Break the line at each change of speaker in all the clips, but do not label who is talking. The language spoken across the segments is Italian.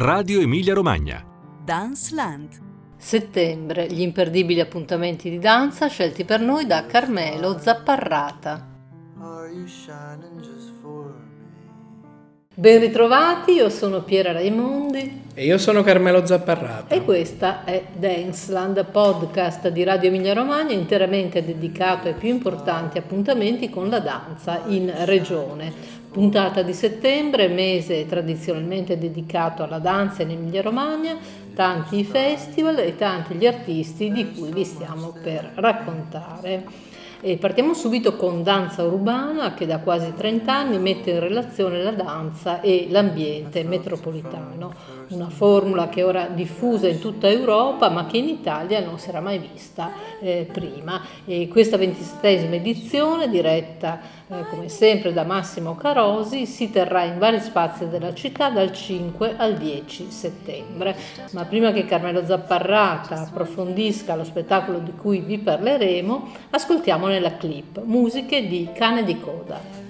Radio Emilia Romagna.
Dance Land.
Settembre, gli imperdibili appuntamenti di danza scelti per noi da Carmelo Zapparrata. Ben ritrovati, io sono Piera Raimondi.
E io sono Carmelo Zapparrata.
E questa è Danceland, podcast di Radio Emilia Romagna interamente dedicato ai più importanti appuntamenti con la danza in regione. Puntata di settembre, mese tradizionalmente dedicato alla danza in Emilia Romagna, tanti i festival e tanti gli artisti di cui vi stiamo per raccontare. E partiamo subito con Danza Urbana che da quasi 30 anni mette in relazione la danza e l'ambiente metropolitano, una formula che è ora diffusa in tutta Europa ma che in Italia non si era mai vista eh, prima. E questa ventisettesima edizione, diretta eh, come sempre da Massimo Carosi, si terrà in vari spazi della città dal 5 al 10 settembre. Ma prima che Carmelo Zapparrata approfondisca lo spettacolo di cui vi parleremo, ascoltiamo nella clip musiche di Cane di Coda.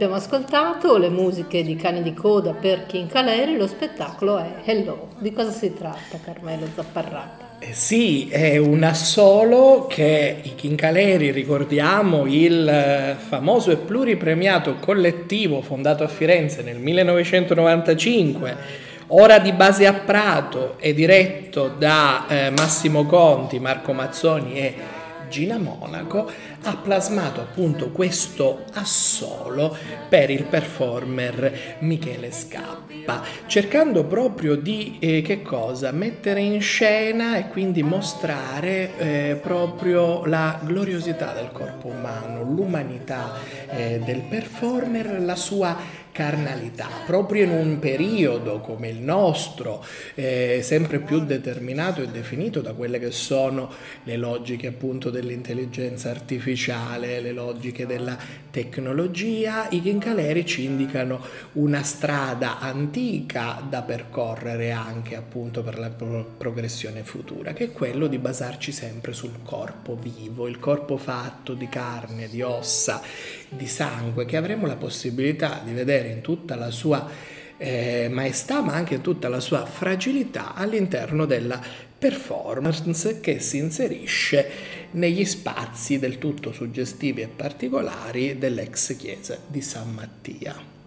Abbiamo ascoltato le musiche di Cani di Coda per Chincaleri, lo spettacolo è Hello. Di cosa si tratta Carmelo Zapparrata?
Eh sì, è un assolo che i Chincaleri, ricordiamo, il eh, famoso e pluripremiato collettivo fondato a Firenze nel 1995, ora di base a Prato e diretto da eh, Massimo Conti, Marco Mazzoni e Gina Monaco ha plasmato appunto questo assolo per il performer Michele Scappa, cercando proprio di eh, che cosa? Mettere in scena e quindi mostrare eh, proprio la gloriosità del corpo umano, l'umanità eh, del performer, la sua carnalità, proprio in un periodo come il nostro, eh, sempre più determinato e definito da quelle che sono le logiche appunto dell'intelligenza artificiale, le logiche della tecnologia, i Chincaleri ci indicano una strada antica da percorrere anche appunto per la pro- progressione futura, che è quello di basarci sempre sul corpo vivo, il corpo fatto di carne, di ossa, di sangue, che avremo la possibilità di vedere in tutta la sua eh, maestà, ma anche in tutta la sua fragilità all'interno della performance che si inserisce negli spazi del tutto suggestivi e particolari dell'ex chiesa di San Mattia.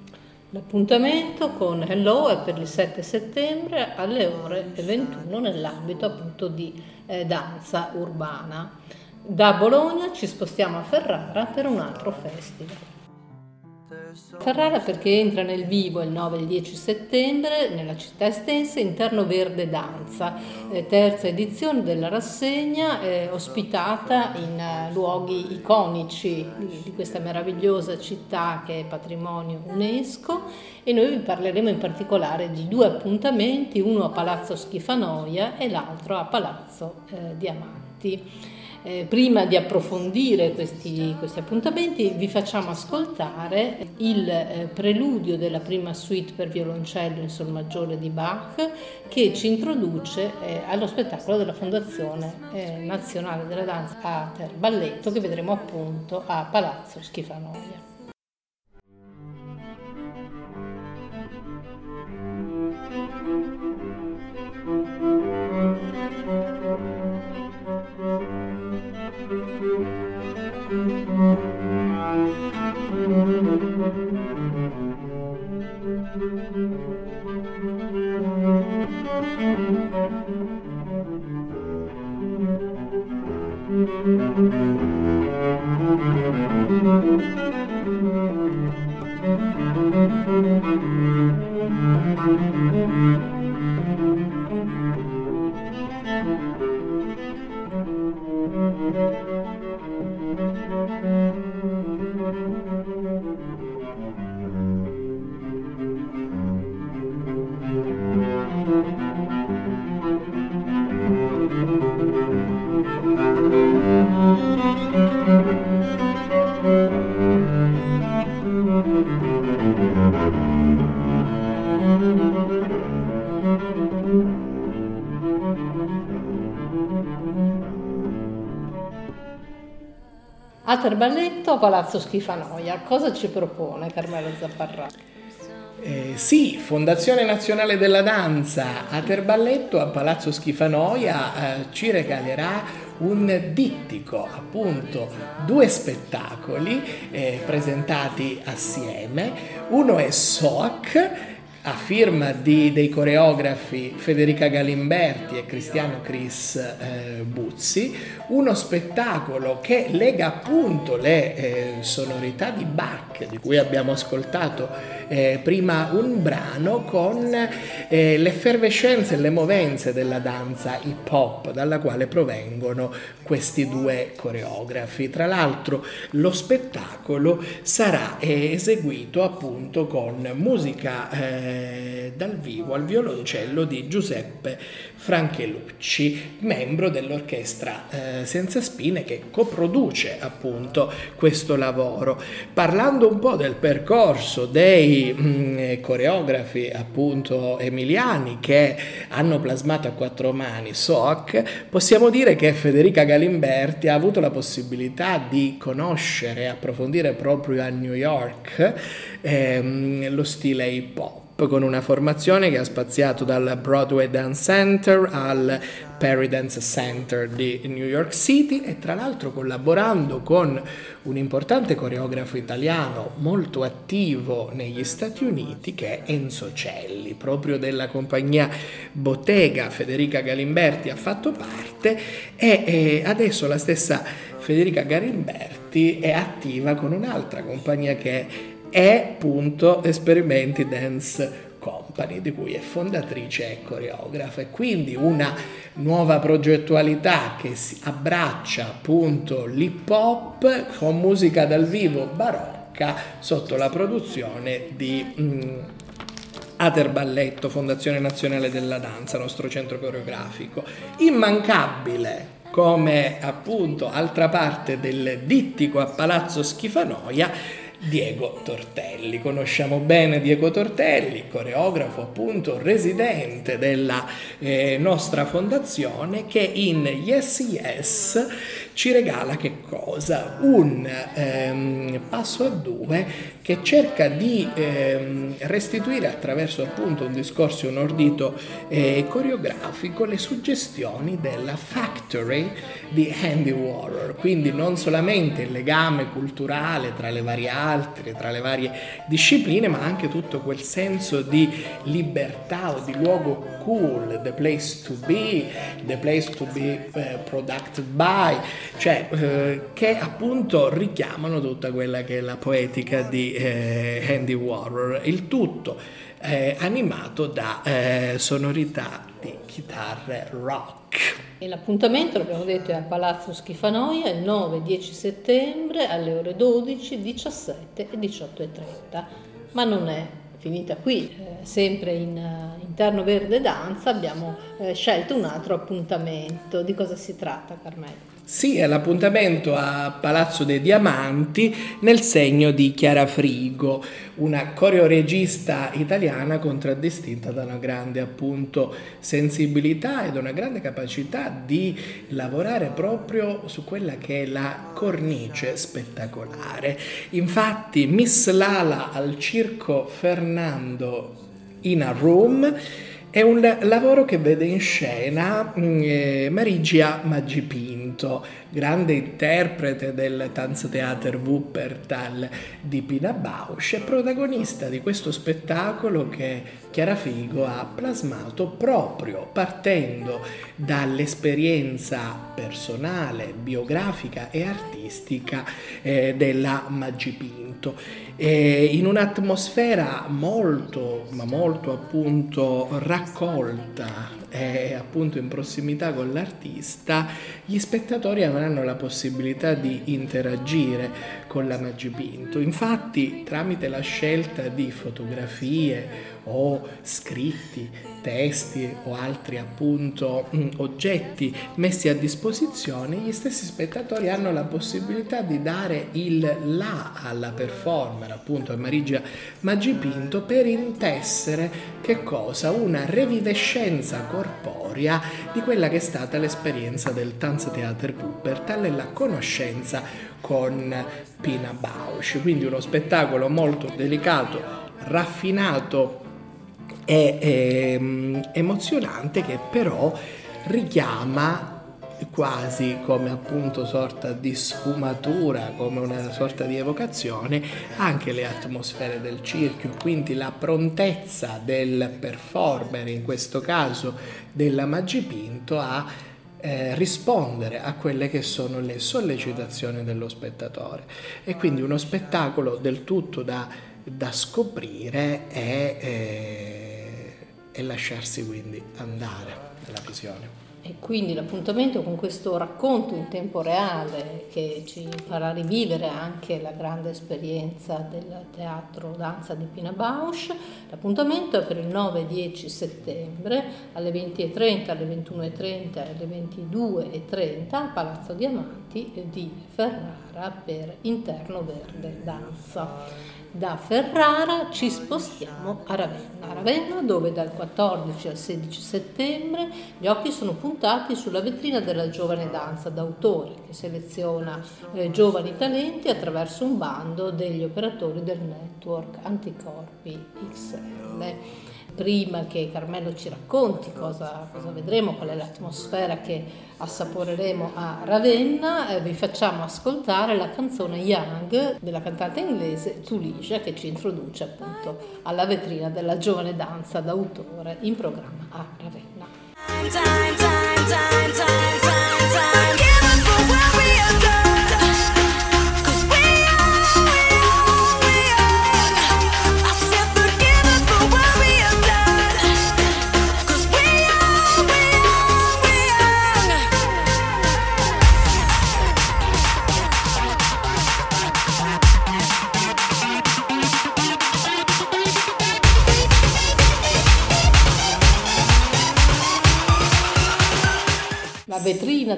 L'appuntamento con Hello è per il 7 settembre alle ore 21 nell'ambito appunto di eh, danza urbana. Da Bologna ci spostiamo a Ferrara per un altro festival. Ferrara perché entra nel vivo il 9 e il 10 settembre nella città estense Interno Verde Danza, eh, terza edizione della rassegna eh, ospitata in eh, luoghi iconici di, di, questa meravigliosa città che è patrimonio UNESCO e noi vi parleremo in particolare di due appuntamenti, uno a Palazzo Schifanoia e l'altro a Palazzo eh, Diamanti. Eh, prima di approfondire questi, questi, appuntamenti vi facciamo ascoltare il eh, preludio della prima suite per violoncello in sol maggiore di Bach che ci introduce eh, allo spettacolo della Fondazione eh, Nazionale della Danza Ater Balletto che vedremo appunto a Palazzo Schifanoia. Thank A Palazzo Schifanoia, cosa ci propone Carmelo Zapparrà?
Eh, sì, Fondazione Nazionale della Danza Aterballetto a Palazzo Schifanoia eh, ci regalerà un dittico, appunto due spettacoli eh, presentati assieme. Uno è SOAC a firma di, dei coreografi Federica Galimberti e Cristiano Chris eh, Buzzi, uno spettacolo che lega appunto le eh, sonorità di Bach, di cui abbiamo ascoltato eh, prima un brano, con eh, l'effervescenza e le movenze della danza hip hop, dalla quale provengono questi due coreografi. Tra l'altro lo spettacolo sarà eh, eseguito appunto con musica eh, dal vivo al violoncello di Giuseppe Franchelucci, membro dell'orchestra eh, Senza Spine che coproduce appunto questo lavoro. Parlando un po' del percorso dei mm, coreografi appunto emiliani che hanno plasmato a quattro mani SOC, possiamo dire che Federica Galimberti ha avuto la possibilità di conoscere e approfondire proprio a New York ehm, lo stile hip hop con una formazione che ha spaziato dal Broadway Dance Center al Perry Dance Center di New York City e tra l'altro collaborando con un importante coreografo italiano molto attivo negli Stati Uniti che è Enzo Celli, proprio della compagnia Bottega. Federica Galimberti ha fatto parte e adesso la stessa Federica Galimberti è attiva con un'altra compagnia che è è appunto Esperimenti Dance Company, di cui è fondatrice e coreografa, e quindi una nuova progettualità che abbraccia appunto l'hip hop con musica dal vivo barocca sotto la produzione di mm, Ater Balletto, Fondazione Nazionale della Danza, nostro centro coreografico. Immancabile come appunto altra parte del dittico a Palazzo Schifanoia Diego Tortelli. Conosciamo bene Diego Tortelli, coreografo appunto residente della eh, nostra fondazione che in Yes Yes ci regala che cosa? Un ehm, passo a due che cerca di ehm, restituire attraverso appunto un discorso, un ordito eh, coreografico le suggestioni della factory di Andy Warhol, quindi non solamente il legame culturale tra le varie altre, tra le varie discipline, ma anche tutto quel senso di libertà o di luogo cool, the place to be, the place to be uh, produced by, cioè eh, che appunto richiamano tutta quella che è la poetica di eh, Andy Warhol, il tutto eh, animato da eh, sonorità di chitarre rock.
E l'appuntamento, l'abbiamo detto, è a Palazzo Schifanoia il 9-10 settembre alle ore 12, 17 e 18.30, ma non è finita qui, eh, sempre in uh, interno verde danza abbiamo eh, scelto un altro appuntamento. Di cosa si tratta, Carmelo?
Sì, è l'appuntamento a Palazzo dei Diamanti nel segno di Chiara Frigo, una coreoregista italiana contraddistinta da una grande appunto sensibilità e da una grande capacità di lavorare proprio su quella che è la cornice spettacolare. Infatti Miss Lala al Circo Fernando in a Room è un lavoro che vede in scena mm, eh, Marigia Maggipinto Pinto, grande interprete del Tanztheater Wuppertal di Pina Bausch, è protagonista di questo spettacolo che Chiara Figo ha plasmato proprio partendo dall'esperienza personale, biografica e artistica eh, della Maggi Pinto. Eh, in un'atmosfera molto, ma molto appunto raccolta e appunto in prossimità con l'artista, gli spettatori avranno la possibilità di interagire con la Maggi Pinto. Infatti, tramite la scelta di fotografie o scritti, testi o altri appunto mm, oggetti messi a disposizione, gli stessi spettatori hanno la possibilità di dare il là alla performer, appunto a Marigia Magipinto, per intessere che cosa? Una revivescenza corporea di quella che è stata l'esperienza del Tanztheater Wuppertal e la conoscenza con Pina Bausch, quindi uno spettacolo molto delicato, raffinato è, è ehm, emozionante che però richiama quasi come appunto sorta di sfumatura, come una sorta di evocazione, anche le atmosfere del circo, quindi la prontezza del performer, in questo caso della Magipinto, a eh, rispondere a quelle che sono le sollecitazioni dello spettatore. E quindi uno spettacolo del tutto da, da scoprire è... Eh, e lasciarsi quindi andare nella visione.
E quindi l'appuntamento con questo racconto in tempo reale che ci farà rivivere anche la grande esperienza del teatro danza di Pina Bausch, l'appuntamento è per il 9-10 settembre alle 20.30, alle 21.30 e alle 22.30 al Palazzo Diamanti di Ferrara per Interno Verde Danza. Da Ferrara ci spostiamo a Ravenna, a Ravenna dove dal 14 al 16 settembre gli occhi sono puntati sulla vetrina della giovane danza d'autore che seleziona eh, giovani talenti attraverso un bando degli operatori del network Anticorpi XL prima che Carmelo ci racconti cosa, cosa, vedremo, qual è l'atmosfera che assaporeremo a Ravenna, eh, vi facciamo ascoltare la canzone Young della cantante inglese Tulisha che ci introduce appunto alla vetrina della giovane danza d'autore in programma a Ravenna. Time, time, time,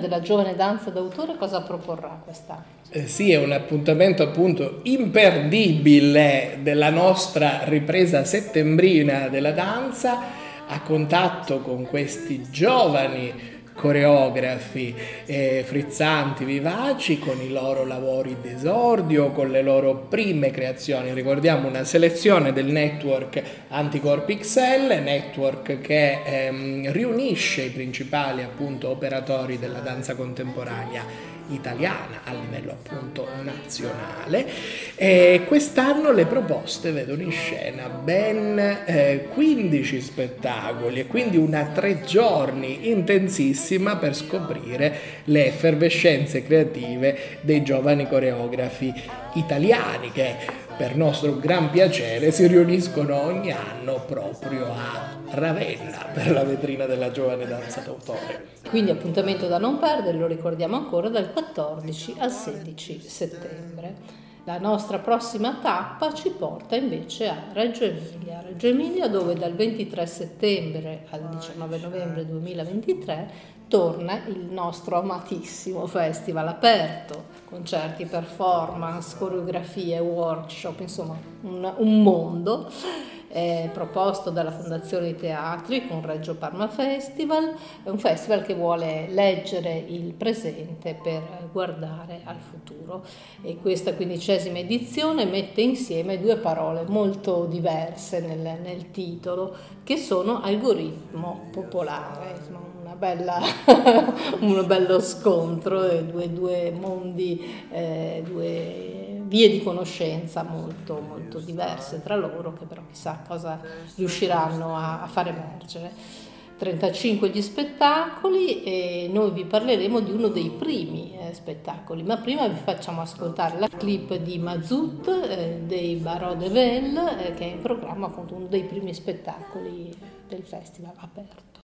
della giovane danza d'autore cosa proporrà quest'anno?
Eh sì, è un appuntamento appunto imperdibile della nostra ripresa settembrina della danza a contatto con questi giovani coreografi eh, frizzanti, vivaci, con i loro lavori d'esordio, con le loro prime creazioni. Ricordiamo una selezione del network Anticorp XL, network che ehm, riunisce i principali appunto operatori della danza contemporanea italiana a livello appunto nazionale e quest'anno le proposte vedono in scena ben eh, 15 spettacoli e quindi una tre giorni intensissima per scoprire le effervescenze creative dei giovani coreografi italiani che per nostro gran piacere si riuniscono ogni anno proprio a Ravenna per la vetrina della giovane danza d'autore.
Quindi appuntamento da non perdere, lo ricordiamo ancora, dal 14 al 16 settembre. La nostra prossima tappa ci porta invece a Reggio Emilia, Reggio Emilia dove dal 23 settembre al 19 novembre 2023 torna il nostro amatissimo festival aperto, concerti, performance, coreografie, workshop, insomma un, un mondo è proposto dalla Fondazione Teatri con Reggio Parma Festival, è un festival che vuole leggere il presente per guardare al futuro. E questa quindicesima edizione mette insieme due parole molto diverse nel, nel titolo che sono algoritmo popolare, insomma, bella, un bello scontro, due, due mondi, eh, due vie di conoscenza molto, molto diverse tra loro, che però chissà cosa riusciranno a, a far emergere. 35 gli spettacoli e noi vi parleremo di uno dei primi eh, spettacoli, ma prima vi facciamo ascoltare la clip di Mazut eh, dei Barò de Velle, eh, che è in programma appunto uno dei primi spettacoli del festival aperto.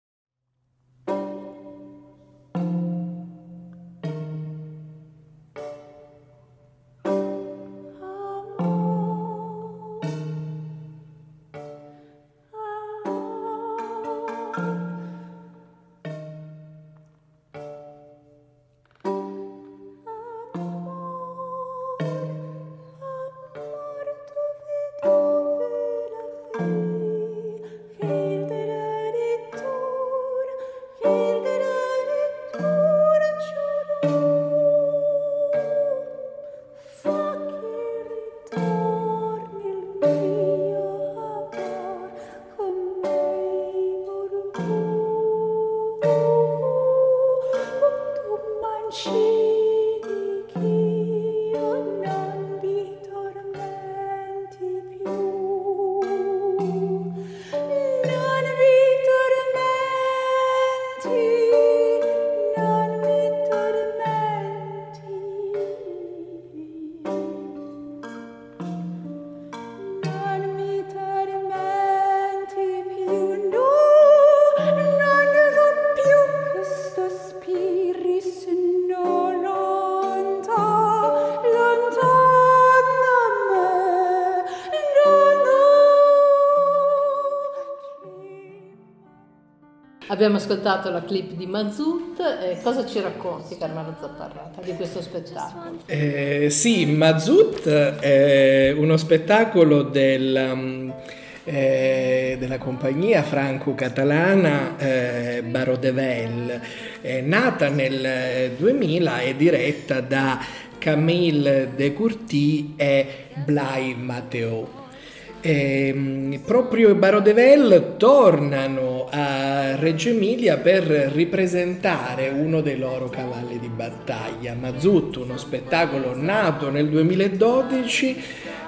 Abbiamo ascoltato la clip di Mazut, eh, cosa ci racconti Carmelo Zapparrata di questo spettacolo?
Eh, sì, Mazut è uno spettacolo del, um, eh, della compagnia franco-catalana eh, Baro de Vel, è nata nel 2000 e diretta da Camille de Courty e Blay Matteo. E, ehm, proprio i Barodevel tornano a Reggio Emilia per ripresentare uno dei loro cavalli di battaglia, Mazutto, uno spettacolo nato nel 2012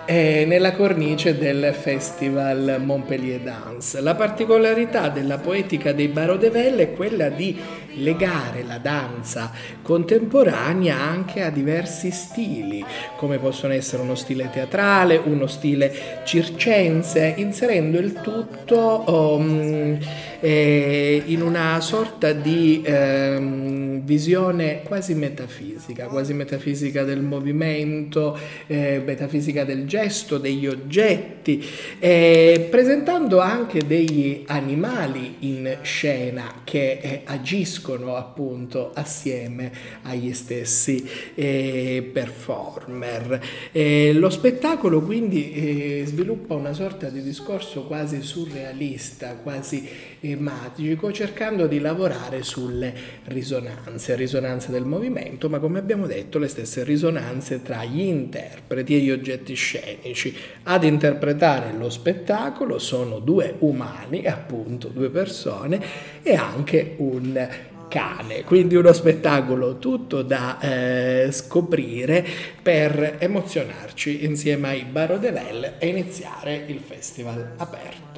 eh, nella cornice del Festival Montpellier Dance. La particolarità della poetica dei Barodevel è quella di legare la danza contemporanea anche a diversi stili, come possono essere uno stile teatrale, uno stile circense, inserendo il tutto um, eh, in una sorta di eh, visione quasi metafisica, quasi metafisica del movimento, eh, metafisica del gesto, degli oggetti, eh, presentando anche degli animali in scena che eh, agiscono appunto assieme agli stessi eh, performer. lo spettacolo quindi sviluppa una sorta di discorso quasi surrealista, quasi magico, cercando di lavorare sulle risonanze, risonanze del movimento, ma come abbiamo detto le stesse risonanze tra gli interpreti e gli oggetti scenici. Ad interpretare lo spettacolo sono due umani, appunto due persone, e anche un cane, quindi uno spettacolo tutto da eh, scoprire per emozionarci insieme ai Baro de Vel e iniziare il festival aperto.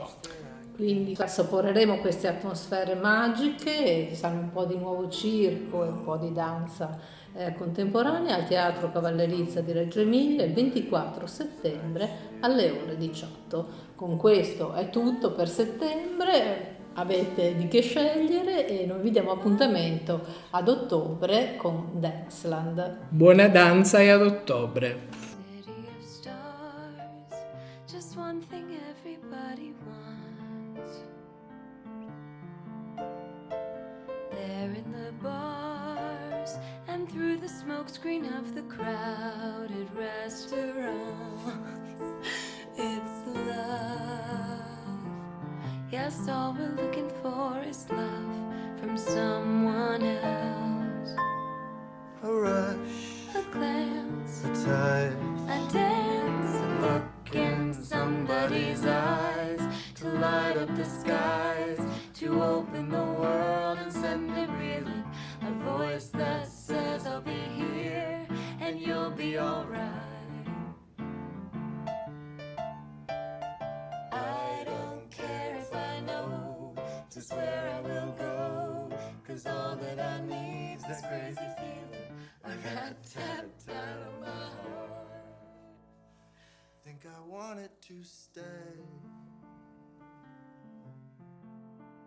Quindi assaporeremo queste atmosfere magiche, ci sarà un po' di nuovo circo e un po' di danza eh, contemporanea al Teatro Cavallerizza di Reggio Emilia il 24 settembre alle ore 18. Con questo è tutto per settembre, avete di che scegliere e noi vi diamo appuntamento ad ottobre con Danceland.
Buona danza e ad ottobre! screen of the crowded restaurant. it's love.
Yes, all we're looking for is love from someone else.
A rush,
a glance,
a time.